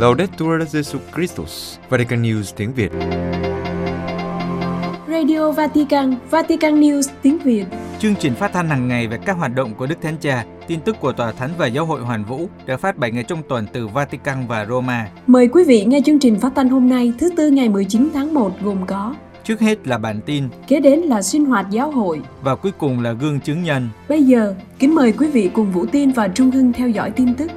Laudetur Jesus Christus, Vatican News tiếng Việt. Radio Vatican, Vatican News tiếng Việt. Chương trình phát thanh hàng ngày về các hoạt động của Đức Thánh Cha, tin tức của Tòa Thánh và Giáo hội Hoàn Vũ được phát 7 ngày trong tuần từ Vatican và Roma. Mời quý vị nghe chương trình phát thanh hôm nay thứ tư ngày 19 tháng 1 gồm có Trước hết là bản tin Kế đến là sinh hoạt giáo hội. và cuối cùng là gương chứng nhân. Bây giờ, kính mời quý vị cùng Vũ Tiên và Trung Hưng theo dõi tin tức.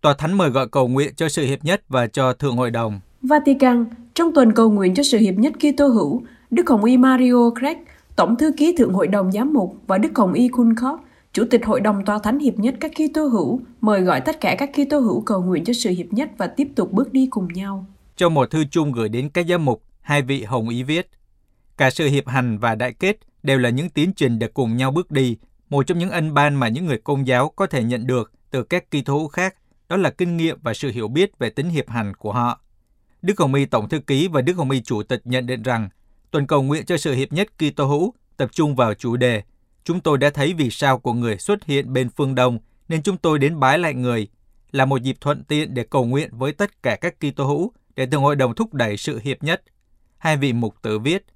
Tòa Thánh mời gọi cầu nguyện cho sự hiệp nhất và cho Thượng Hội đồng. Vatican, trong tuần cầu nguyện cho sự hiệp nhất Kitô hữu, Đức Hồng Y Mario Craig, Tổng thư ký Thượng Hội đồng Giám mục và Đức Hồng Y Kunkov, Chủ tịch Hội đồng Tòa Thánh Hiệp nhất các Kitô hữu, mời gọi tất cả các Kitô hữu cầu nguyện cho sự hiệp nhất và tiếp tục bước đi cùng nhau. Trong một thư chung gửi đến các giám mục, hai vị Hồng Ý viết, cả sự hiệp hành và đại kết đều là những tiến trình để cùng nhau bước đi. Một trong những ân ban mà những người công giáo có thể nhận được từ các kỳ hữu khác đó là kinh nghiệm và sự hiểu biết về tính hiệp hành của họ. Đức Hồng Y Tổng Thư ký và Đức Hồng Y Chủ tịch nhận định rằng tuần cầu nguyện cho sự hiệp nhất Kitô hữu tập trung vào chủ đề Chúng tôi đã thấy vì sao của người xuất hiện bên phương Đông nên chúng tôi đến bái lại người là một dịp thuận tiện để cầu nguyện với tất cả các Kitô hữu để từng hội đồng thúc đẩy sự hiệp nhất. Hai vị mục tử viết,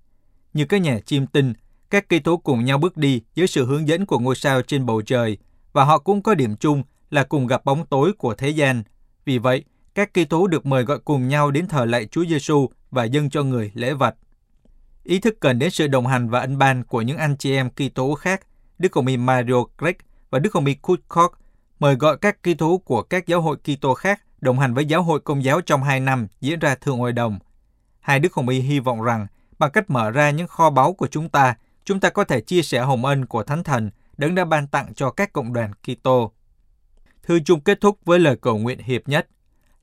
như các nhà chiêm tinh, các Kitô cùng nhau bước đi dưới sự hướng dẫn của ngôi sao trên bầu trời và họ cũng có điểm chung là cùng gặp bóng tối của thế gian. Vì vậy, các Kitô được mời gọi cùng nhau đến thờ lạy Chúa Giêsu và dâng cho người lễ vật. Ý thức cần đến sự đồng hành và ân ban của những anh chị em Kitô khác, Đức Hồng Y Mario Craig và Đức Hồng Y Kutkok mời gọi các Kitô của các giáo hội Kitô khác đồng hành với giáo hội công giáo trong hai năm diễn ra thượng hội đồng. Hai Đức Hồng Y hy vọng rằng bằng cách mở ra những kho báu của chúng ta, chúng ta có thể chia sẻ hồng ân của Thánh Thần đấng đã ban tặng cho các cộng đoàn Kitô. Thư chung kết thúc với lời cầu nguyện hiệp nhất.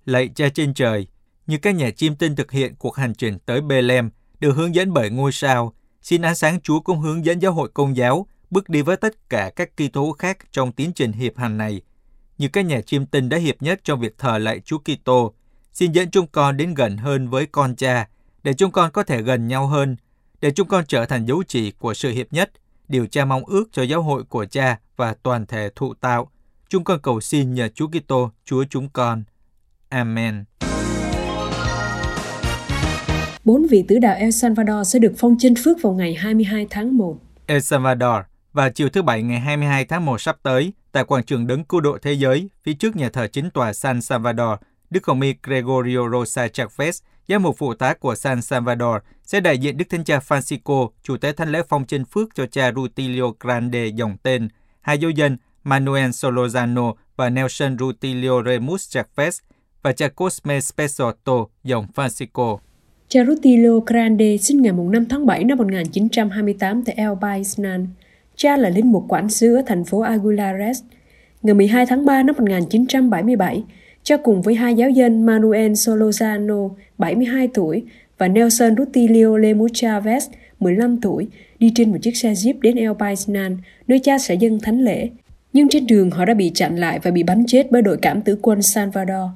Lạy cha trên trời, như các nhà chiêm tinh thực hiện cuộc hành trình tới Bethlehem được hướng dẫn bởi ngôi sao, xin ánh sáng Chúa cũng hướng dẫn giáo hội công giáo bước đi với tất cả các Kitô khác trong tiến trình hiệp hành này. Như các nhà chiêm tinh đã hiệp nhất trong việc thờ lạy Chúa Kitô, xin dẫn chúng con đến gần hơn với con cha, để chúng con có thể gần nhau hơn, để chúng con trở thành dấu chỉ của sự hiệp nhất, điều cha mong ước cho giáo hội của cha và toàn thể thụ tạo. Chúng con cầu xin nhờ Chúa Kitô, Chúa chúng con. Amen. Bốn vị tứ đạo El Salvador sẽ được phong chân phước vào ngày 22 tháng 1. El Salvador và chiều thứ Bảy ngày 22 tháng 1 sắp tới tại quảng trường đấng cứu độ thế giới phía trước nhà thờ chính tòa San Salvador, Đức Hồng Y Gregorio Rosa Chavez, giám mục phụ tá của San Salvador, sẽ đại diện Đức Thánh Cha Francisco chủ tế thánh lễ phong chân phước cho cha Rutilio Grande dòng tên, hai dấu dân Manuel Solozano và Nelson Rutilio Remus Chavez và cha Cosme Spesotto dòng Francisco. Cha Rutilio Grande sinh ngày 5 tháng 7 năm 1928 tại El Baisnan. Cha là linh mục quản sứ ở thành phố Aguilares. Ngày 12 tháng 3 năm 1977, cha cùng với hai giáo dân Manuel Solozano, 72 tuổi, và Nelson Rutilio Lemus Chavez, 15 tuổi, đi trên một chiếc xe jeep đến El Paisnan, nơi cha sẽ dâng thánh lễ. Nhưng trên đường họ đã bị chặn lại và bị bắn chết bởi đội cảm tử quân Salvador.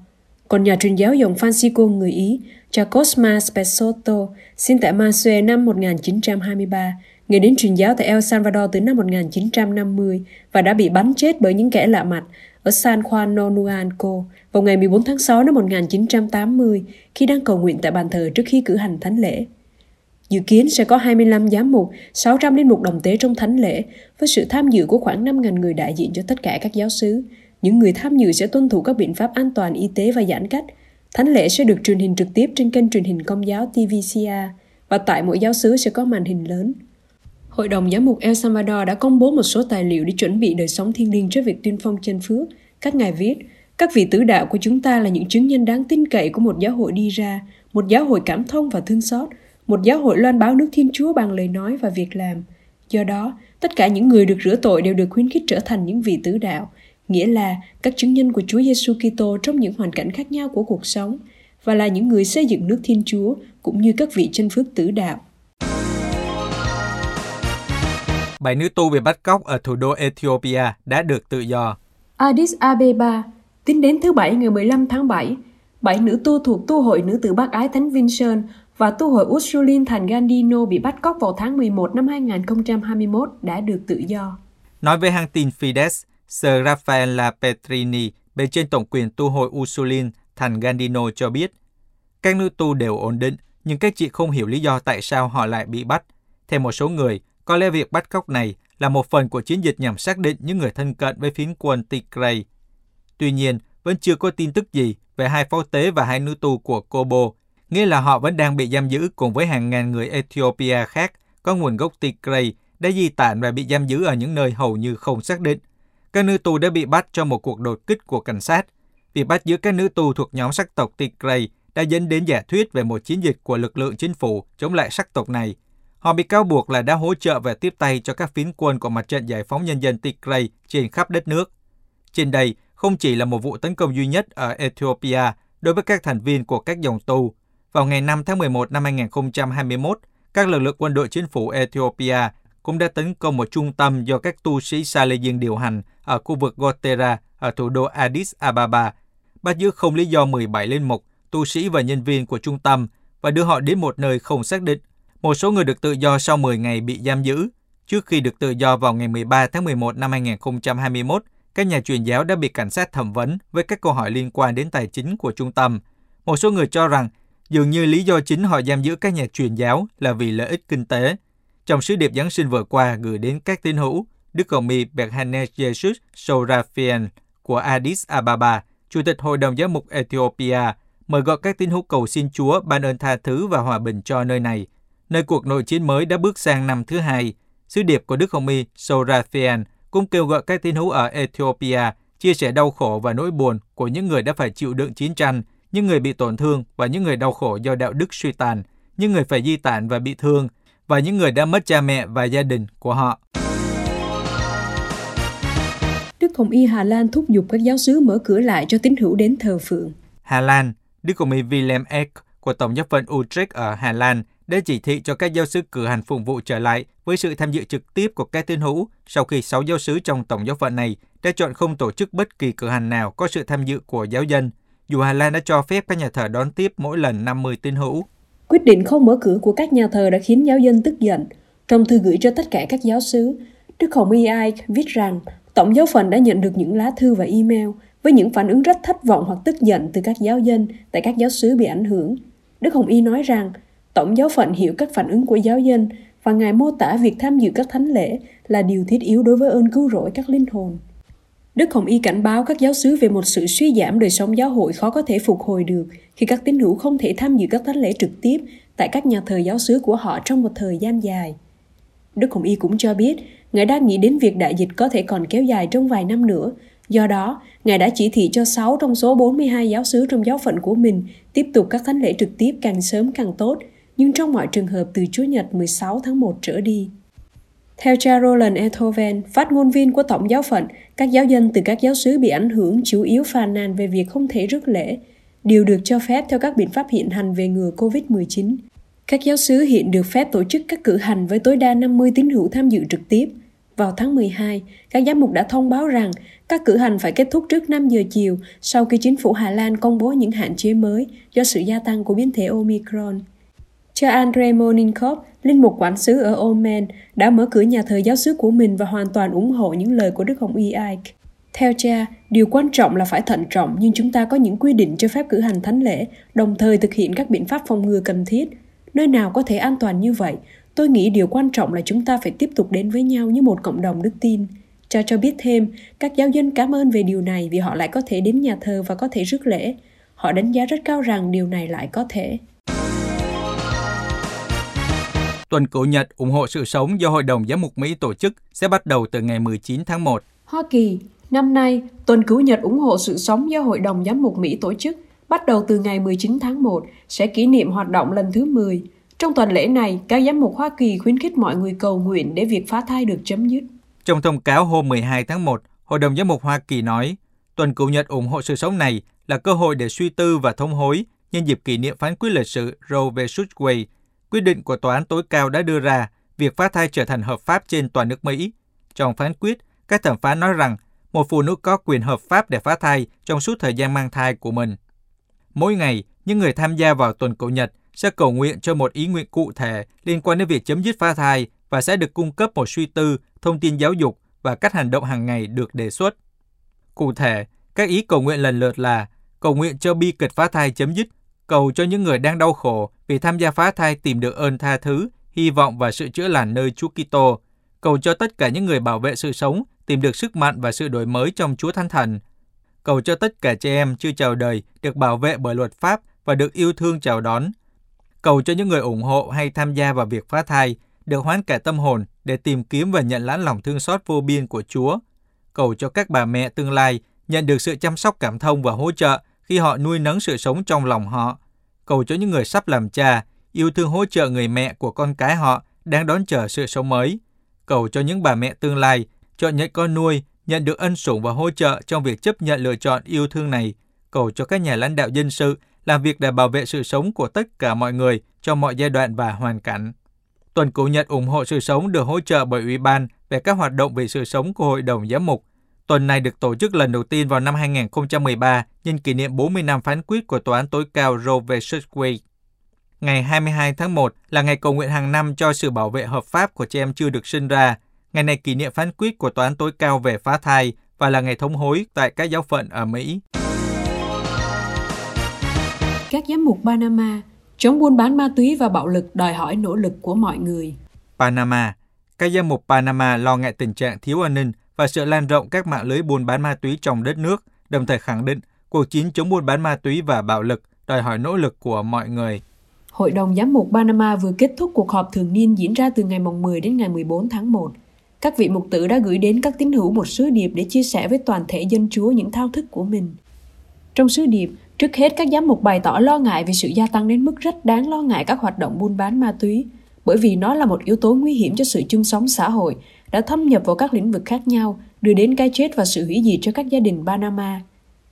Còn nhà truyền giáo dòng Francisco người Ý, cha Cosma Spesotto, sinh tại Masue năm 1923, người đến truyền giáo tại El Salvador từ năm 1950 và đã bị bắn chết bởi những kẻ lạ mặt ở San Juan Nonuanco vào ngày 14 tháng 6 năm 1980 khi đang cầu nguyện tại bàn thờ trước khi cử hành thánh lễ. Dự kiến sẽ có 25 giám mục, 600 linh mục đồng tế trong thánh lễ, với sự tham dự của khoảng 5.000 người đại diện cho tất cả các giáo sứ. Những người tham dự sẽ tuân thủ các biện pháp an toàn y tế và giãn cách. Thánh lễ sẽ được truyền hình trực tiếp trên kênh truyền hình công giáo TVCA và tại mỗi giáo sứ sẽ có màn hình lớn. Hội đồng giám mục El Salvador đã công bố một số tài liệu để chuẩn bị đời sống thiên liêng trước việc tuyên phong chân phước. Các ngài viết, các vị tứ đạo của chúng ta là những chứng nhân đáng tin cậy của một giáo hội đi ra, một giáo hội cảm thông và thương xót, một giáo hội loan báo nước Thiên Chúa bằng lời nói và việc làm. Do đó, tất cả những người được rửa tội đều được khuyến khích trở thành những vị tứ đạo, nghĩa là các chứng nhân của Chúa Giêsu Kitô trong những hoàn cảnh khác nhau của cuộc sống và là những người xây dựng nước Thiên Chúa cũng như các vị chân phước tứ đạo. Bảy nữ tu bị bắt cóc ở thủ đô Ethiopia đã được tự do. Addis Abeba, tính đến thứ Bảy ngày 15 tháng 7, bảy nữ tu thuộc tu hội nữ tử bác ái Thánh Vincent và tu hội Ursuline thành Gandino bị bắt cóc vào tháng 11 năm 2021 đã được tự do. Nói với hãng tin Fides, Sir Raffaella Petrini, bề trên tổng quyền tu hội Ursuline thành Gandino cho biết, các nữ tu đều ổn định, nhưng các chị không hiểu lý do tại sao họ lại bị bắt. Theo một số người, có lẽ việc bắt cóc này là một phần của chiến dịch nhằm xác định những người thân cận với phiến quân Tigray. Tuy nhiên, vẫn chưa có tin tức gì về hai phó tế và hai nữ tu của Kobo, nghĩa là họ vẫn đang bị giam giữ cùng với hàng ngàn người Ethiopia khác có nguồn gốc Tigray đã di tản và bị giam giữ ở những nơi hầu như không xác định. Các nữ tù đã bị bắt trong một cuộc đột kích của cảnh sát. Việc bắt giữ các nữ tù thuộc nhóm sắc tộc Tigray đã dẫn đến giả thuyết về một chiến dịch của lực lượng chính phủ chống lại sắc tộc này. Họ bị cáo buộc là đã hỗ trợ và tiếp tay cho các phiến quân của mặt trận giải phóng nhân dân Tigray trên khắp đất nước. Trên đây, không chỉ là một vụ tấn công duy nhất ở Ethiopia đối với các thành viên của các dòng tù vào ngày 5 tháng 11 năm 2021, các lực lượng quân đội chính phủ Ethiopia cũng đã tấn công một trung tâm do các tu sĩ Salesian điều hành ở khu vực Gotera ở thủ đô Addis Ababa, bắt giữ không lý do 17 linh mục, tu sĩ và nhân viên của trung tâm và đưa họ đến một nơi không xác định. Một số người được tự do sau 10 ngày bị giam giữ. Trước khi được tự do vào ngày 13 tháng 11 năm 2021, các nhà truyền giáo đã bị cảnh sát thẩm vấn với các câu hỏi liên quan đến tài chính của trung tâm. Một số người cho rằng dường như lý do chính họ giam giữ các nhà truyền giáo là vì lợi ích kinh tế. Trong sứ điệp Giáng sinh vừa qua gửi đến các tín hữu, Đức Hồng Y Berhanes Jesus Sorafian của Addis Ababa, Chủ tịch Hội đồng giáo mục Ethiopia, mời gọi các tín hữu cầu xin Chúa ban ơn tha thứ và hòa bình cho nơi này, nơi cuộc nội chiến mới đã bước sang năm thứ hai. Sứ điệp của Đức Hồng Y Sorafian cũng kêu gọi các tín hữu ở Ethiopia chia sẻ đau khổ và nỗi buồn của những người đã phải chịu đựng chiến tranh, những người bị tổn thương và những người đau khổ do đạo đức suy tàn, những người phải di tản và bị thương, và những người đã mất cha mẹ và gia đình của họ. Đức Hồng Y Hà Lan thúc giục các giáo sứ mở cửa lại cho tín hữu đến thờ phượng. Hà Lan, Đức Hồng Y Willem Eck của Tổng giáo phận Utrecht ở Hà Lan đã chỉ thị cho các giáo sứ cử hành phụng vụ trở lại với sự tham dự trực tiếp của các tín hữu sau khi sáu giáo sứ trong tổng giáo phận này đã chọn không tổ chức bất kỳ cử hành nào có sự tham dự của giáo dân, dù Hà Lan đã cho phép các nhà thờ đón tiếp mỗi lần 50 tín hữu. Quyết định không mở cửa của các nhà thờ đã khiến giáo dân tức giận. Trong thư gửi cho tất cả các giáo sứ, Đức Hồng Y Ike viết rằng Tổng giáo phận đã nhận được những lá thư và email với những phản ứng rất thất vọng hoặc tức giận từ các giáo dân tại các giáo sứ bị ảnh hưởng. Đức Hồng Y nói rằng Tổng giáo phận hiểu các phản ứng của giáo dân và Ngài mô tả việc tham dự các thánh lễ là điều thiết yếu đối với ơn cứu rỗi các linh hồn. Đức Hồng Y cảnh báo các giáo sứ về một sự suy giảm đời sống giáo hội khó có thể phục hồi được khi các tín hữu không thể tham dự các thánh lễ trực tiếp tại các nhà thờ giáo sứ của họ trong một thời gian dài. Đức Hồng Y cũng cho biết, Ngài đang nghĩ đến việc đại dịch có thể còn kéo dài trong vài năm nữa. Do đó, Ngài đã chỉ thị cho 6 trong số 42 giáo sứ trong giáo phận của mình tiếp tục các thánh lễ trực tiếp càng sớm càng tốt, nhưng trong mọi trường hợp từ Chúa Nhật 16 tháng 1 trở đi. Theo cha Roland Ethoven, phát ngôn viên của Tổng giáo phận, các giáo dân từ các giáo sứ bị ảnh hưởng chủ yếu phàn nàn về việc không thể rước lễ, điều được cho phép theo các biện pháp hiện hành về ngừa COVID-19. Các giáo sứ hiện được phép tổ chức các cử hành với tối đa 50 tín hữu tham dự trực tiếp. Vào tháng 12, các giám mục đã thông báo rằng các cử hành phải kết thúc trước 5 giờ chiều sau khi chính phủ Hà Lan công bố những hạn chế mới do sự gia tăng của biến thể Omicron. Cha Andrei Moninkov, linh mục quản sứ ở Oman, đã mở cửa nhà thờ giáo xứ của mình và hoàn toàn ủng hộ những lời của Đức Hồng Y Ike. Theo cha, điều quan trọng là phải thận trọng nhưng chúng ta có những quy định cho phép cử hành thánh lễ, đồng thời thực hiện các biện pháp phòng ngừa cần thiết. Nơi nào có thể an toàn như vậy, tôi nghĩ điều quan trọng là chúng ta phải tiếp tục đến với nhau như một cộng đồng đức tin. Cha cho biết thêm, các giáo dân cảm ơn về điều này vì họ lại có thể đến nhà thờ và có thể rước lễ. Họ đánh giá rất cao rằng điều này lại có thể. Tuần Cựu Nhật ủng hộ sự sống do Hội đồng Giám mục Mỹ tổ chức sẽ bắt đầu từ ngày 19 tháng 1. Hoa Kỳ, năm nay, Tuần Cựu Nhật ủng hộ sự sống do Hội đồng Giám mục Mỹ tổ chức bắt đầu từ ngày 19 tháng 1 sẽ kỷ niệm hoạt động lần thứ 10. Trong tuần lễ này, các giám mục Hoa Kỳ khuyến khích mọi người cầu nguyện để việc phá thai được chấm dứt. Trong thông cáo hôm 12 tháng 1, Hội đồng Giám mục Hoa Kỳ nói, tuần Cựu Nhật ủng hộ sự sống này là cơ hội để suy tư và thông hối nhân dịp kỷ niệm phán quyết lịch sử Roe v. Wade quyết định của Tòa án tối cao đã đưa ra việc phá thai trở thành hợp pháp trên toàn nước Mỹ. Trong phán quyết, các thẩm phán nói rằng một phụ nữ có quyền hợp pháp để phá thai trong suốt thời gian mang thai của mình. Mỗi ngày, những người tham gia vào tuần cầu nhật sẽ cầu nguyện cho một ý nguyện cụ thể liên quan đến việc chấm dứt phá thai và sẽ được cung cấp một suy tư, thông tin giáo dục và các hành động hàng ngày được đề xuất. Cụ thể, các ý cầu nguyện lần lượt là cầu nguyện cho bi kịch phá thai chấm dứt, cầu cho những người đang đau khổ vì tham gia phá thai tìm được ơn tha thứ, hy vọng và sự chữa lành nơi Chúa Kitô, cầu cho tất cả những người bảo vệ sự sống tìm được sức mạnh và sự đổi mới trong Chúa Thánh Thần, cầu cho tất cả trẻ em chưa chào đời được bảo vệ bởi luật pháp và được yêu thương chào đón, cầu cho những người ủng hộ hay tham gia vào việc phá thai được hoán cải tâm hồn để tìm kiếm và nhận lãnh lòng thương xót vô biên của Chúa, cầu cho các bà mẹ tương lai nhận được sự chăm sóc cảm thông và hỗ trợ khi họ nuôi nấng sự sống trong lòng họ. Cầu cho những người sắp làm cha, yêu thương hỗ trợ người mẹ của con cái họ đang đón chờ sự sống mới. Cầu cho những bà mẹ tương lai chọn nhận con nuôi, nhận được ân sủng và hỗ trợ trong việc chấp nhận lựa chọn yêu thương này. Cầu cho các nhà lãnh đạo dân sự làm việc để bảo vệ sự sống của tất cả mọi người trong mọi giai đoạn và hoàn cảnh. Tuần Chủ nhật ủng hộ sự sống được hỗ trợ bởi Ủy ban về các hoạt động vì sự sống của Hội đồng Giám mục Tuần này được tổ chức lần đầu tiên vào năm 2013 nhân kỷ niệm 40 năm phán quyết của Tòa án tối cao Roe vs. Wade. Ngày 22 tháng 1 là ngày cầu nguyện hàng năm cho sự bảo vệ hợp pháp của trẻ em chưa được sinh ra. Ngày này kỷ niệm phán quyết của Tòa án tối cao về phá thai và là ngày thống hối tại các giáo phận ở Mỹ. Các giám mục Panama chống buôn bán ma túy và bạo lực đòi hỏi nỗ lực của mọi người. Panama Các giám mục Panama lo ngại tình trạng thiếu an ninh và sự lan rộng các mạng lưới buôn bán ma túy trong đất nước, đồng thời khẳng định cuộc chiến chống buôn bán ma túy và bạo lực đòi hỏi nỗ lực của mọi người. Hội đồng Giám mục Panama vừa kết thúc cuộc họp thường niên diễn ra từ ngày 10 đến ngày 14 tháng 1. Các vị mục tử đã gửi đến các tín hữu một sứ điệp để chia sẻ với toàn thể dân chúa những thao thức của mình. Trong sứ điệp, trước hết các giám mục bày tỏ lo ngại về sự gia tăng đến mức rất đáng lo ngại các hoạt động buôn bán ma túy, bởi vì nó là một yếu tố nguy hiểm cho sự chung sống xã hội đã thâm nhập vào các lĩnh vực khác nhau, đưa đến cái chết và sự hủy diệt cho các gia đình Panama.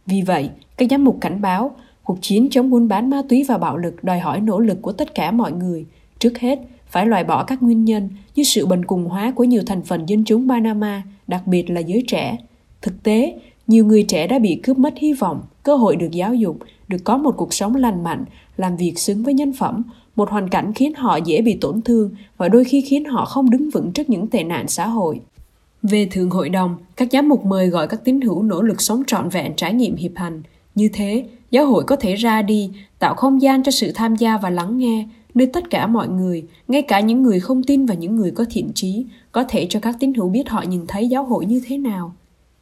Vì vậy, các giám mục cảnh báo, cuộc chiến chống buôn bán ma túy và bạo lực đòi hỏi nỗ lực của tất cả mọi người. Trước hết, phải loại bỏ các nguyên nhân như sự bần cùng hóa của nhiều thành phần dân chúng Panama, đặc biệt là giới trẻ. Thực tế, nhiều người trẻ đã bị cướp mất hy vọng, cơ hội được giáo dục, được có một cuộc sống lành mạnh, làm việc xứng với nhân phẩm, một hoàn cảnh khiến họ dễ bị tổn thương và đôi khi khiến họ không đứng vững trước những tệ nạn xã hội. Về thường hội đồng, các giám mục mời gọi các tín hữu nỗ lực sống trọn vẹn trải nghiệm hiệp hành. Như thế, giáo hội có thể ra đi, tạo không gian cho sự tham gia và lắng nghe, nơi tất cả mọi người, ngay cả những người không tin và những người có thiện trí, có thể cho các tín hữu biết họ nhìn thấy giáo hội như thế nào.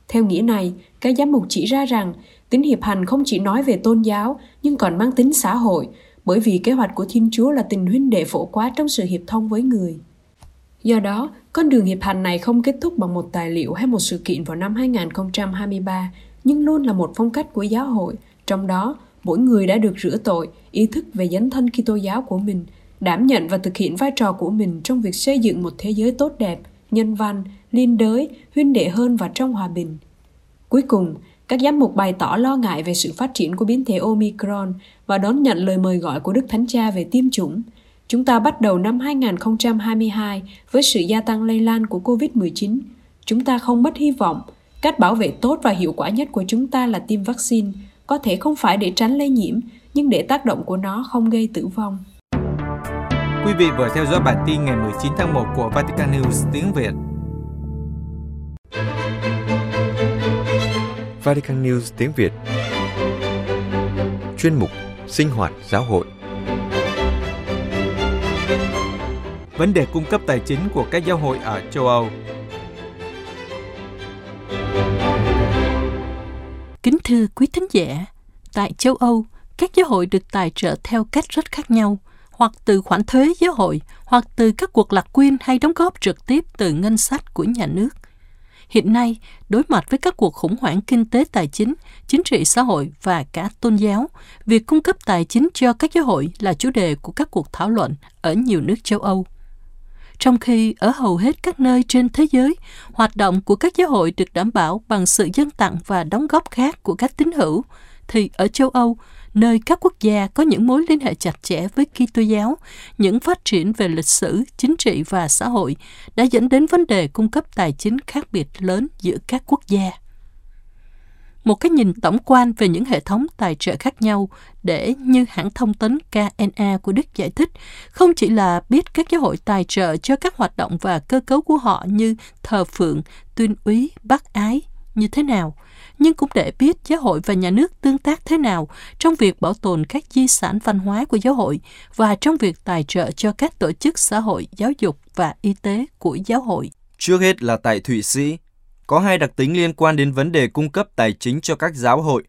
Theo nghĩa này, các giám mục chỉ ra rằng tính hiệp hành không chỉ nói về tôn giáo nhưng còn mang tính xã hội, bởi vì kế hoạch của Thiên Chúa là tình huynh đệ phổ quát trong sự hiệp thông với người. Do đó, con đường hiệp hành này không kết thúc bằng một tài liệu hay một sự kiện vào năm 2023, nhưng luôn là một phong cách của giáo hội, trong đó mỗi người đã được rửa tội, ý thức về dấn thân Kitô giáo của mình, đảm nhận và thực hiện vai trò của mình trong việc xây dựng một thế giới tốt đẹp, nhân văn, liên đới, huynh đệ hơn và trong hòa bình. Cuối cùng, các giám mục bày tỏ lo ngại về sự phát triển của biến thể Omicron và đón nhận lời mời gọi của Đức Thánh Cha về tiêm chủng. Chúng ta bắt đầu năm 2022 với sự gia tăng lây lan của COVID-19. Chúng ta không mất hy vọng. Cách bảo vệ tốt và hiệu quả nhất của chúng ta là tiêm vaccine, có thể không phải để tránh lây nhiễm, nhưng để tác động của nó không gây tử vong. Quý vị vừa theo dõi bản tin ngày 19 tháng 1 của Vatican News tiếng Việt. Vatican News tiếng Việt. Chuyên mục Sinh hoạt giáo hội. Vấn đề cung cấp tài chính của các giáo hội ở châu Âu. Kính thưa quý thính giả, tại châu Âu, các giáo hội được tài trợ theo cách rất khác nhau, hoặc từ khoản thuế giáo hội, hoặc từ các cuộc lạc quyên hay đóng góp trực tiếp từ ngân sách của nhà nước. Hiện nay, đối mặt với các cuộc khủng hoảng kinh tế tài chính, chính trị xã hội và cả tôn giáo, việc cung cấp tài chính cho các giáo hội là chủ đề của các cuộc thảo luận ở nhiều nước châu Âu. Trong khi ở hầu hết các nơi trên thế giới, hoạt động của các giáo hội được đảm bảo bằng sự dân tặng và đóng góp khác của các tín hữu, thì ở châu Âu, nơi các quốc gia có những mối liên hệ chặt chẽ với Kitô giáo, những phát triển về lịch sử, chính trị và xã hội đã dẫn đến vấn đề cung cấp tài chính khác biệt lớn giữa các quốc gia. một cái nhìn tổng quan về những hệ thống tài trợ khác nhau để như hãng thông tấn KNA của Đức giải thích, không chỉ là biết các giáo hội tài trợ cho các hoạt động và cơ cấu của họ như thờ phượng, tuyên úy, bác ái như thế nào, nhưng cũng để biết giáo hội và nhà nước tương tác thế nào trong việc bảo tồn các di sản văn hóa của giáo hội và trong việc tài trợ cho các tổ chức xã hội, giáo dục và y tế của giáo hội. Trước hết là tại Thụy Sĩ, có hai đặc tính liên quan đến vấn đề cung cấp tài chính cho các giáo hội.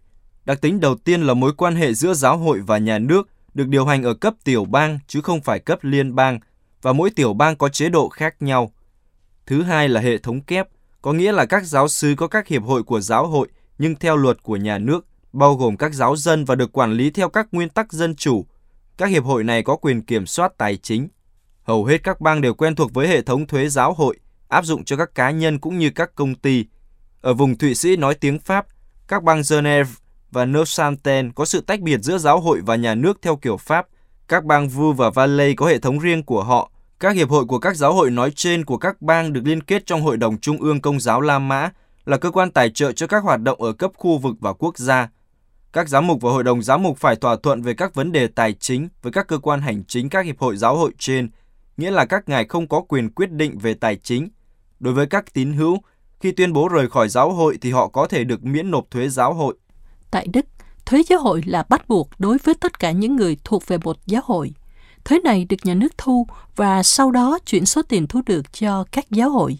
Đặc tính đầu tiên là mối quan hệ giữa giáo hội và nhà nước được điều hành ở cấp tiểu bang chứ không phải cấp liên bang, và mỗi tiểu bang có chế độ khác nhau. Thứ hai là hệ thống kép, có nghĩa là các giáo sư có các hiệp hội của giáo hội nhưng theo luật của nhà nước, bao gồm các giáo dân và được quản lý theo các nguyên tắc dân chủ. Các hiệp hội này có quyền kiểm soát tài chính. Hầu hết các bang đều quen thuộc với hệ thống thuế giáo hội, áp dụng cho các cá nhân cũng như các công ty. Ở vùng Thụy Sĩ nói tiếng Pháp, các bang Geneva và Neuchâtel có sự tách biệt giữa giáo hội và nhà nước theo kiểu Pháp. Các bang Vu và Valais có hệ thống riêng của họ. Các hiệp hội của các giáo hội nói trên của các bang được liên kết trong Hội đồng Trung ương Công giáo La Mã, là cơ quan tài trợ cho các hoạt động ở cấp khu vực và quốc gia. Các giám mục và hội đồng giám mục phải thỏa thuận về các vấn đề tài chính với các cơ quan hành chính các hiệp hội giáo hội trên, nghĩa là các ngài không có quyền quyết định về tài chính. Đối với các tín hữu, khi tuyên bố rời khỏi giáo hội thì họ có thể được miễn nộp thuế giáo hội. Tại Đức, thuế giáo hội là bắt buộc đối với tất cả những người thuộc về một giáo hội. Thuế này được nhà nước thu và sau đó chuyển số tiền thu được cho các giáo hội.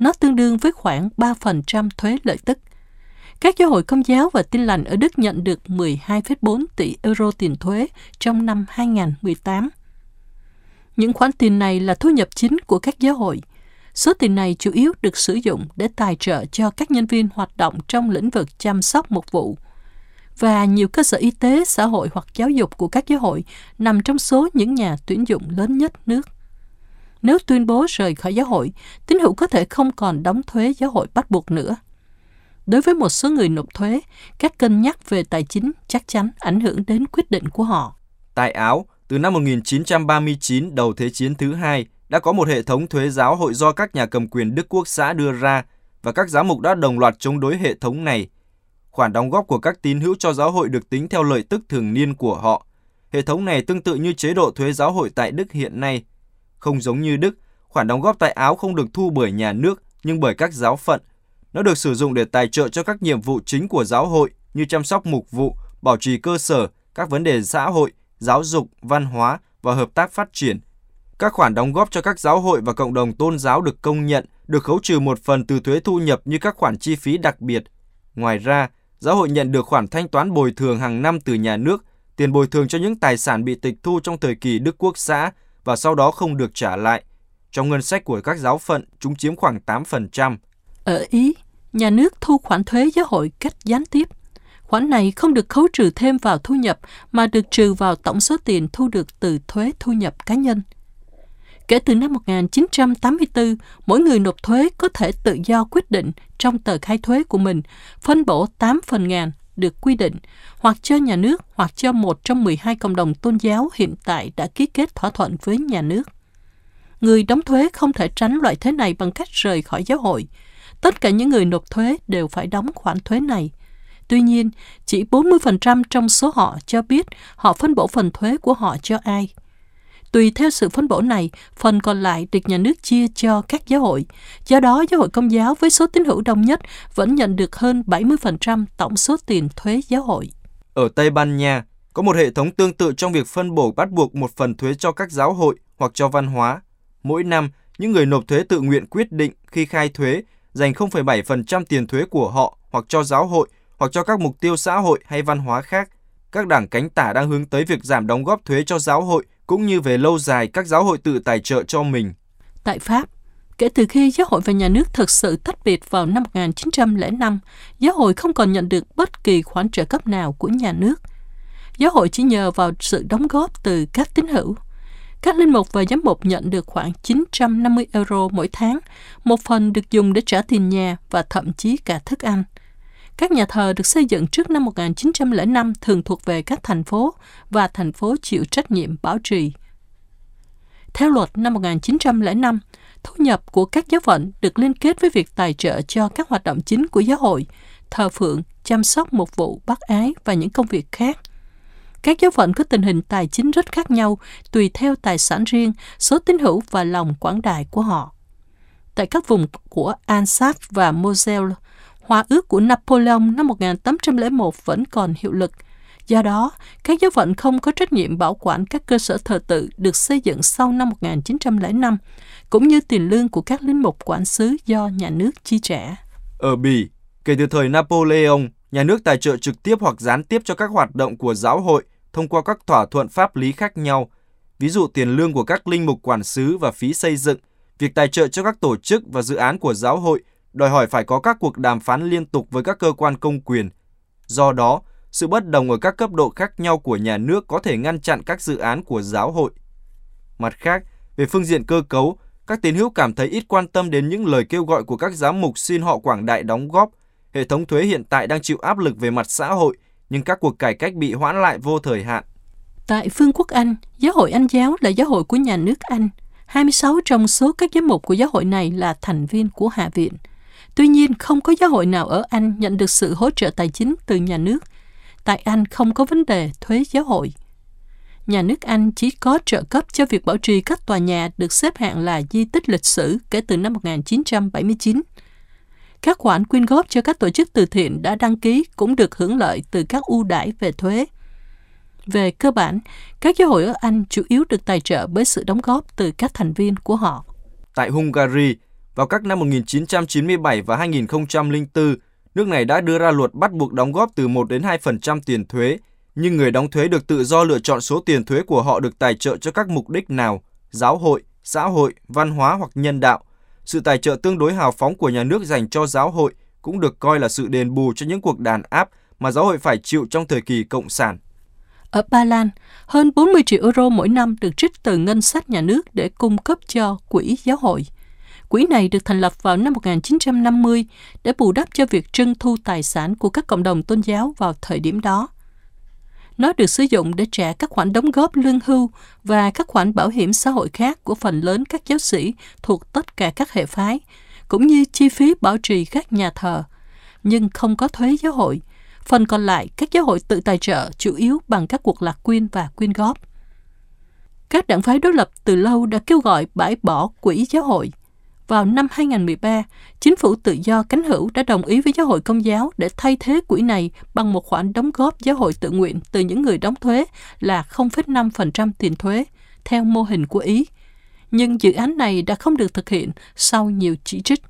Nó tương đương với khoảng 3% thuế lợi tức. Các giáo hội công giáo và tin lành ở Đức nhận được 12,4 tỷ euro tiền thuế trong năm 2018. Những khoản tiền này là thu nhập chính của các giáo hội. Số tiền này chủ yếu được sử dụng để tài trợ cho các nhân viên hoạt động trong lĩnh vực chăm sóc mục vụ. Và nhiều cơ sở y tế, xã hội hoặc giáo dục của các giáo hội nằm trong số những nhà tuyển dụng lớn nhất nước. Nếu tuyên bố rời khỏi giáo hội, tín hữu có thể không còn đóng thuế giáo hội bắt buộc nữa. Đối với một số người nộp thuế, các cân nhắc về tài chính chắc chắn ảnh hưởng đến quyết định của họ. Tại Áo, từ năm 1939 đầu Thế chiến thứ hai, đã có một hệ thống thuế giáo hội do các nhà cầm quyền Đức Quốc xã đưa ra và các giám mục đã đồng loạt chống đối hệ thống này. Khoản đóng góp của các tín hữu cho giáo hội được tính theo lợi tức thường niên của họ. Hệ thống này tương tự như chế độ thuế giáo hội tại Đức hiện nay. Không giống như Đức, khoản đóng góp tại Áo không được thu bởi nhà nước nhưng bởi các giáo phận. Nó được sử dụng để tài trợ cho các nhiệm vụ chính của giáo hội như chăm sóc mục vụ, bảo trì cơ sở, các vấn đề xã hội, giáo dục, văn hóa và hợp tác phát triển. Các khoản đóng góp cho các giáo hội và cộng đồng tôn giáo được công nhận, được khấu trừ một phần từ thuế thu nhập như các khoản chi phí đặc biệt. Ngoài ra, giáo hội nhận được khoản thanh toán bồi thường hàng năm từ nhà nước, tiền bồi thường cho những tài sản bị tịch thu trong thời kỳ Đức Quốc xã và sau đó không được trả lại. Trong ngân sách của các giáo phận, chúng chiếm khoảng 8%. Ở Ý, nhà nước thu khoản thuế giáo hội cách gián tiếp. Khoản này không được khấu trừ thêm vào thu nhập mà được trừ vào tổng số tiền thu được từ thuế thu nhập cá nhân. Kể từ năm 1984, mỗi người nộp thuế có thể tự do quyết định trong tờ khai thuế của mình phân bổ 8 phần ngàn được quy định hoặc cho nhà nước hoặc cho một trong 12 cộng đồng tôn giáo hiện tại đã ký kết thỏa thuận với nhà nước. Người đóng thuế không thể tránh loại thuế này bằng cách rời khỏi giáo hội. Tất cả những người nộp thuế đều phải đóng khoản thuế này. Tuy nhiên, chỉ 40% trong số họ cho biết họ phân bổ phần thuế của họ cho ai. Tùy theo sự phân bổ này, phần còn lại được nhà nước chia cho các giáo hội. Do đó, giáo hội công giáo với số tín hữu đông nhất vẫn nhận được hơn 70% tổng số tiền thuế giáo hội. Ở Tây Ban Nha, có một hệ thống tương tự trong việc phân bổ bắt buộc một phần thuế cho các giáo hội hoặc cho văn hóa. Mỗi năm, những người nộp thuế tự nguyện quyết định khi khai thuế dành 0,7% tiền thuế của họ hoặc cho giáo hội hoặc cho các mục tiêu xã hội hay văn hóa khác. Các đảng cánh tả đang hướng tới việc giảm đóng góp thuế cho giáo hội cũng như về lâu dài các giáo hội tự tài trợ cho mình. Tại Pháp, kể từ khi giáo hội và nhà nước thực sự tách biệt vào năm 1905, giáo hội không còn nhận được bất kỳ khoản trợ cấp nào của nhà nước. Giáo hội chỉ nhờ vào sự đóng góp từ các tín hữu. Các linh mục và giám mục nhận được khoảng 950 euro mỗi tháng, một phần được dùng để trả tiền nhà và thậm chí cả thức ăn. Các nhà thờ được xây dựng trước năm 1905 thường thuộc về các thành phố và thành phố chịu trách nhiệm bảo trì. Theo luật năm 1905, thu nhập của các giáo phận được liên kết với việc tài trợ cho các hoạt động chính của giáo hội, thờ phượng, chăm sóc một vụ bác ái và những công việc khác. Các giáo phận có tình hình tài chính rất khác nhau tùy theo tài sản riêng, số tín hữu và lòng quảng đại của họ. Tại các vùng của Alsace và Moselle, Hòa ước của Napoleon năm 1801 vẫn còn hiệu lực. Do đó, các giáo phận không có trách nhiệm bảo quản các cơ sở thờ tự được xây dựng sau năm 1905, cũng như tiền lương của các linh mục quản sứ do nhà nước chi trả. Ở Bỉ, kể từ thời Napoleon, nhà nước tài trợ trực tiếp hoặc gián tiếp cho các hoạt động của giáo hội thông qua các thỏa thuận pháp lý khác nhau, ví dụ tiền lương của các linh mục quản sứ và phí xây dựng, việc tài trợ cho các tổ chức và dự án của giáo hội đòi hỏi phải có các cuộc đàm phán liên tục với các cơ quan công quyền. Do đó, sự bất đồng ở các cấp độ khác nhau của nhà nước có thể ngăn chặn các dự án của giáo hội. Mặt khác, về phương diện cơ cấu, các tín hữu cảm thấy ít quan tâm đến những lời kêu gọi của các giám mục xin họ quảng đại đóng góp. Hệ thống thuế hiện tại đang chịu áp lực về mặt xã hội, nhưng các cuộc cải cách bị hoãn lại vô thời hạn. Tại Phương quốc Anh, giáo hội Anh giáo là giáo hội của nhà nước Anh. 26 trong số các giám mục của giáo hội này là thành viên của Hạ viện. Tuy nhiên, không có giáo hội nào ở Anh nhận được sự hỗ trợ tài chính từ nhà nước. Tại Anh không có vấn đề thuế giáo hội. Nhà nước Anh chỉ có trợ cấp cho việc bảo trì các tòa nhà được xếp hạng là di tích lịch sử kể từ năm 1979. Các khoản quyên góp cho các tổ chức từ thiện đã đăng ký cũng được hưởng lợi từ các ưu đãi về thuế. Về cơ bản, các giáo hội ở Anh chủ yếu được tài trợ bởi sự đóng góp từ các thành viên của họ. Tại Hungary, vào các năm 1997 và 2004, nước này đã đưa ra luật bắt buộc đóng góp từ 1 đến 2% tiền thuế, nhưng người đóng thuế được tự do lựa chọn số tiền thuế của họ được tài trợ cho các mục đích nào, giáo hội, xã hội, văn hóa hoặc nhân đạo. Sự tài trợ tương đối hào phóng của nhà nước dành cho giáo hội cũng được coi là sự đền bù cho những cuộc đàn áp mà giáo hội phải chịu trong thời kỳ cộng sản. Ở Ba Lan, hơn 40 triệu euro mỗi năm được trích từ ngân sách nhà nước để cung cấp cho quỹ giáo hội. Quỹ này được thành lập vào năm 1950 để bù đắp cho việc trưng thu tài sản của các cộng đồng tôn giáo vào thời điểm đó. Nó được sử dụng để trả các khoản đóng góp lương hưu và các khoản bảo hiểm xã hội khác của phần lớn các giáo sĩ thuộc tất cả các hệ phái, cũng như chi phí bảo trì các nhà thờ, nhưng không có thuế giáo hội. Phần còn lại, các giáo hội tự tài trợ chủ yếu bằng các cuộc lạc quyên và quyên góp. Các đảng phái đối lập từ lâu đã kêu gọi bãi bỏ quỹ giáo hội vào năm 2013, chính phủ tự do cánh hữu đã đồng ý với giáo hội công giáo để thay thế quỹ này bằng một khoản đóng góp giáo hội tự nguyện từ những người đóng thuế là 0,5% tiền thuế, theo mô hình của Ý. Nhưng dự án này đã không được thực hiện sau nhiều chỉ trích.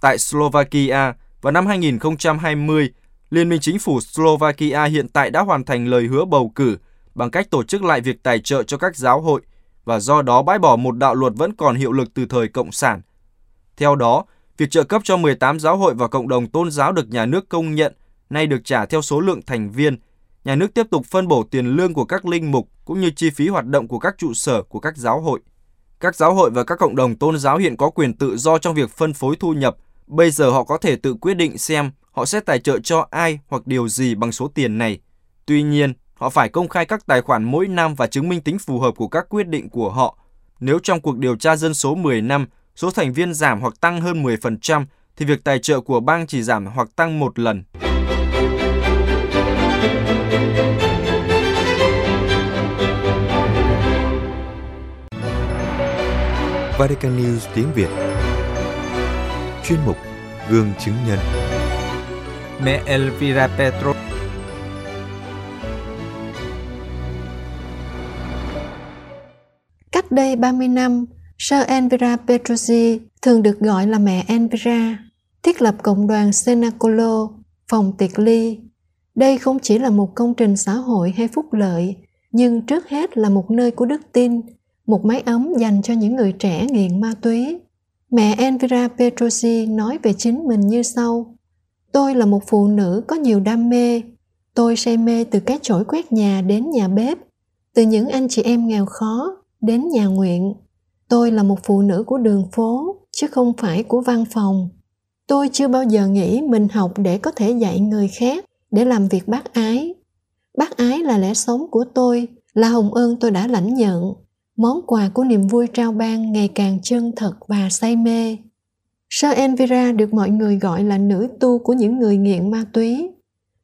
Tại Slovakia, vào năm 2020, Liên minh chính phủ Slovakia hiện tại đã hoàn thành lời hứa bầu cử bằng cách tổ chức lại việc tài trợ cho các giáo hội và do đó bãi bỏ một đạo luật vẫn còn hiệu lực từ thời Cộng sản – theo đó, việc trợ cấp cho 18 giáo hội và cộng đồng tôn giáo được nhà nước công nhận nay được trả theo số lượng thành viên. Nhà nước tiếp tục phân bổ tiền lương của các linh mục cũng như chi phí hoạt động của các trụ sở của các giáo hội. Các giáo hội và các cộng đồng tôn giáo hiện có quyền tự do trong việc phân phối thu nhập. Bây giờ họ có thể tự quyết định xem họ sẽ tài trợ cho ai hoặc điều gì bằng số tiền này. Tuy nhiên, họ phải công khai các tài khoản mỗi năm và chứng minh tính phù hợp của các quyết định của họ. Nếu trong cuộc điều tra dân số 10 năm, số thành viên giảm hoặc tăng hơn 10% thì việc tài trợ của bang chỉ giảm hoặc tăng một lần. Vatican News tiếng Việt. Chuyên mục Gương chứng nhân. Mẹ Elvira Petro. Cách đây 30 năm, Sơ Elvira Petrosi, thường được gọi là mẹ Elvira, thiết lập cộng đoàn Senacolo, phòng tiệc ly. Đây không chỉ là một công trình xã hội hay phúc lợi, nhưng trước hết là một nơi của đức tin, một mái ấm dành cho những người trẻ nghiện ma túy. Mẹ Elvira Petrosi nói về chính mình như sau. Tôi là một phụ nữ có nhiều đam mê. Tôi say mê từ cái chổi quét nhà đến nhà bếp, từ những anh chị em nghèo khó đến nhà nguyện tôi là một phụ nữ của đường phố chứ không phải của văn phòng tôi chưa bao giờ nghĩ mình học để có thể dạy người khác để làm việc bác ái bác ái là lẽ sống của tôi là hồng ơn tôi đã lãnh nhận món quà của niềm vui trao ban ngày càng chân thật và say mê Sơ Envira được mọi người gọi là nữ tu của những người nghiện ma túy.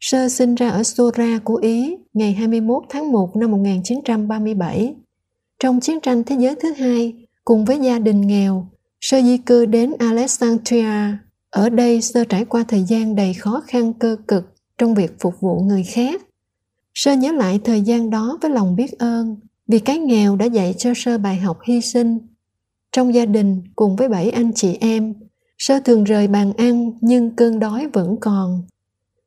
Sơ sinh ra ở Sora của Ý ngày 21 tháng 1 năm 1937. Trong chiến tranh thế giới thứ hai, cùng với gia đình nghèo, Sơ di cư đến Alexandria. Ở đây Sơ trải qua thời gian đầy khó khăn cơ cực trong việc phục vụ người khác. Sơ nhớ lại thời gian đó với lòng biết ơn vì cái nghèo đã dạy cho Sơ bài học hy sinh. Trong gia đình cùng với bảy anh chị em, Sơ thường rời bàn ăn nhưng cơn đói vẫn còn.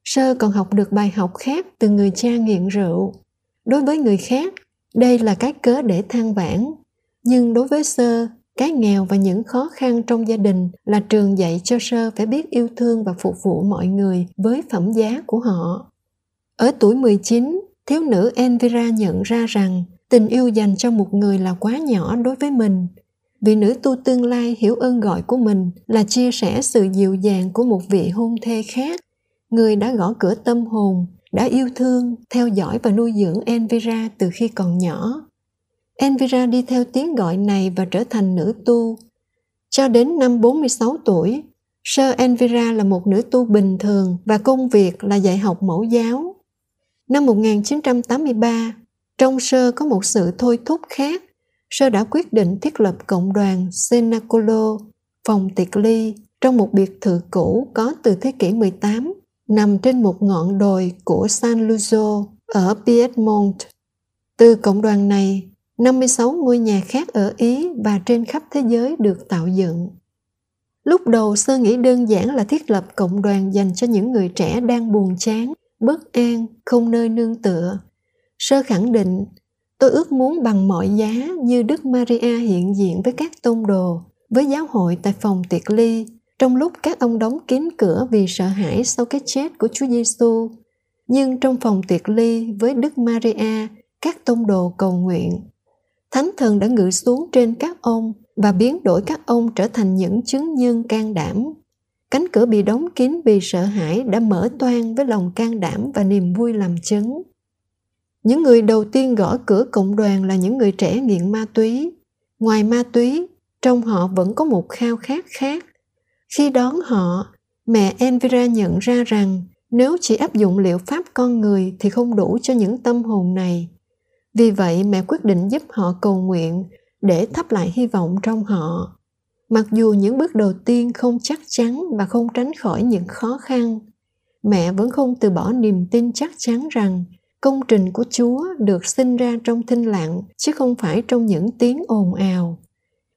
Sơ còn học được bài học khác từ người cha nghiện rượu. Đối với người khác, đây là cái cớ để than vãn. Nhưng đối với Sơ, cái nghèo và những khó khăn trong gia đình là trường dạy cho Sơ phải biết yêu thương và phục vụ mọi người với phẩm giá của họ. Ở tuổi 19, thiếu nữ Envira nhận ra rằng tình yêu dành cho một người là quá nhỏ đối với mình – vị nữ tu tương lai hiểu ơn gọi của mình là chia sẻ sự dịu dàng của một vị hôn thê khác. Người đã gõ cửa tâm hồn đã yêu thương theo dõi và nuôi dưỡng envira từ khi còn nhỏ envira đi theo tiếng gọi này và trở thành nữ tu cho đến năm 46 tuổi Sơ Envira là một nữ tu bình thường và công việc là dạy học mẫu giáo. Năm 1983, trong Sơ có một sự thôi thúc khác Sơ đã quyết định thiết lập cộng đoàn Senacolo, phòng tiệc ly, trong một biệt thự cũ có từ thế kỷ 18, nằm trên một ngọn đồi của San Luzo ở Piedmont. Từ cộng đoàn này, 56 ngôi nhà khác ở Ý và trên khắp thế giới được tạo dựng. Lúc đầu sơ nghĩ đơn giản là thiết lập cộng đoàn dành cho những người trẻ đang buồn chán, bất an, không nơi nương tựa. Sơ khẳng định Tôi ước muốn bằng mọi giá như Đức Maria hiện diện với các tôn đồ, với giáo hội tại phòng tiệc ly, trong lúc các ông đóng kín cửa vì sợ hãi sau cái chết của Chúa Giêsu. Nhưng trong phòng tiệc ly với Đức Maria, các tôn đồ cầu nguyện. Thánh thần đã ngự xuống trên các ông và biến đổi các ông trở thành những chứng nhân can đảm. Cánh cửa bị đóng kín vì sợ hãi đã mở toang với lòng can đảm và niềm vui làm chứng những người đầu tiên gõ cửa cộng đoàn là những người trẻ nghiện ma túy. Ngoài ma túy, trong họ vẫn có một khao khát khác. Khi đón họ, mẹ Envira nhận ra rằng nếu chỉ áp dụng liệu pháp con người thì không đủ cho những tâm hồn này. Vì vậy mẹ quyết định giúp họ cầu nguyện để thắp lại hy vọng trong họ. Mặc dù những bước đầu tiên không chắc chắn và không tránh khỏi những khó khăn, mẹ vẫn không từ bỏ niềm tin chắc chắn rằng công trình của chúa được sinh ra trong thinh lặng chứ không phải trong những tiếng ồn ào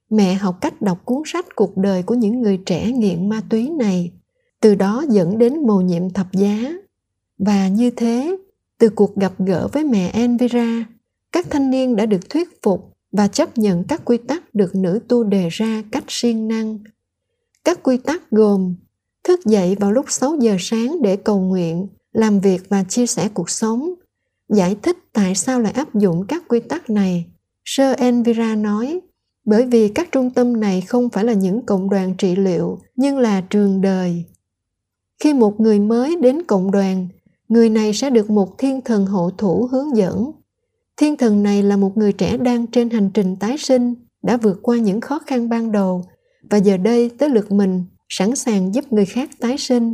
mẹ học cách đọc cuốn sách cuộc đời của những người trẻ nghiện ma túy này từ đó dẫn đến mầu nhiệm thập giá và như thế từ cuộc gặp gỡ với mẹ envira các thanh niên đã được thuyết phục và chấp nhận các quy tắc được nữ tu đề ra cách siêng năng. Các quy tắc gồm thức dậy vào lúc 6 giờ sáng để cầu nguyện, làm việc và chia sẻ cuộc sống, Giải thích tại sao lại áp dụng các quy tắc này, Sơ Envira nói, bởi vì các trung tâm này không phải là những cộng đoàn trị liệu, nhưng là trường đời. Khi một người mới đến cộng đoàn, người này sẽ được một thiên thần hộ thủ hướng dẫn. Thiên thần này là một người trẻ đang trên hành trình tái sinh, đã vượt qua những khó khăn ban đầu và giờ đây tới lượt mình sẵn sàng giúp người khác tái sinh.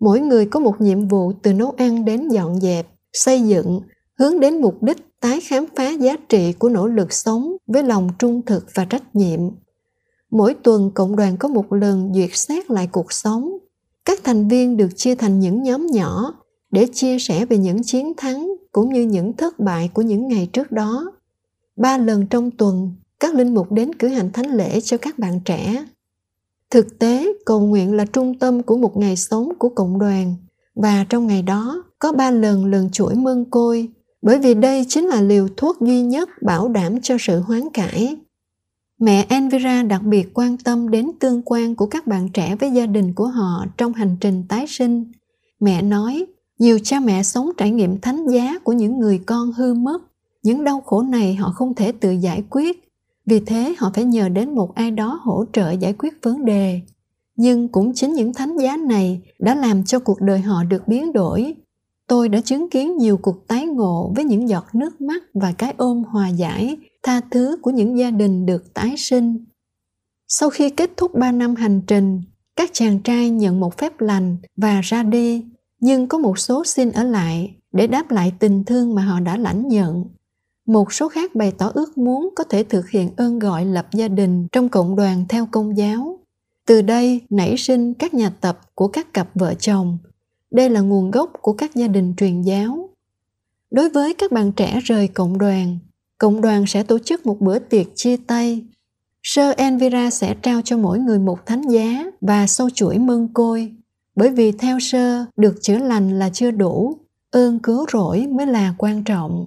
Mỗi người có một nhiệm vụ từ nấu ăn đến dọn dẹp xây dựng hướng đến mục đích tái khám phá giá trị của nỗ lực sống với lòng trung thực và trách nhiệm mỗi tuần cộng đoàn có một lần duyệt xét lại cuộc sống các thành viên được chia thành những nhóm nhỏ để chia sẻ về những chiến thắng cũng như những thất bại của những ngày trước đó ba lần trong tuần các linh mục đến cử hành thánh lễ cho các bạn trẻ thực tế cầu nguyện là trung tâm của một ngày sống của cộng đoàn và trong ngày đó có ba lần lần chuỗi mơn côi bởi vì đây chính là liều thuốc duy nhất bảo đảm cho sự hoán cải. Mẹ Envira đặc biệt quan tâm đến tương quan của các bạn trẻ với gia đình của họ trong hành trình tái sinh. Mẹ nói, nhiều cha mẹ sống trải nghiệm thánh giá của những người con hư mất. Những đau khổ này họ không thể tự giải quyết, vì thế họ phải nhờ đến một ai đó hỗ trợ giải quyết vấn đề. Nhưng cũng chính những thánh giá này đã làm cho cuộc đời họ được biến đổi, Tôi đã chứng kiến nhiều cuộc tái ngộ với những giọt nước mắt và cái ôm hòa giải, tha thứ của những gia đình được tái sinh. Sau khi kết thúc 3 năm hành trình, các chàng trai nhận một phép lành và ra đi, nhưng có một số xin ở lại để đáp lại tình thương mà họ đã lãnh nhận. Một số khác bày tỏ ước muốn có thể thực hiện ơn gọi lập gia đình trong cộng đoàn theo công giáo. Từ đây nảy sinh các nhà tập của các cặp vợ chồng. Đây là nguồn gốc của các gia đình truyền giáo. Đối với các bạn trẻ rời cộng đoàn, cộng đoàn sẽ tổ chức một bữa tiệc chia tay. Sơ Envira sẽ trao cho mỗi người một thánh giá và sâu chuỗi mân côi, bởi vì theo sơ được chữa lành là chưa đủ, ơn cứu rỗi mới là quan trọng.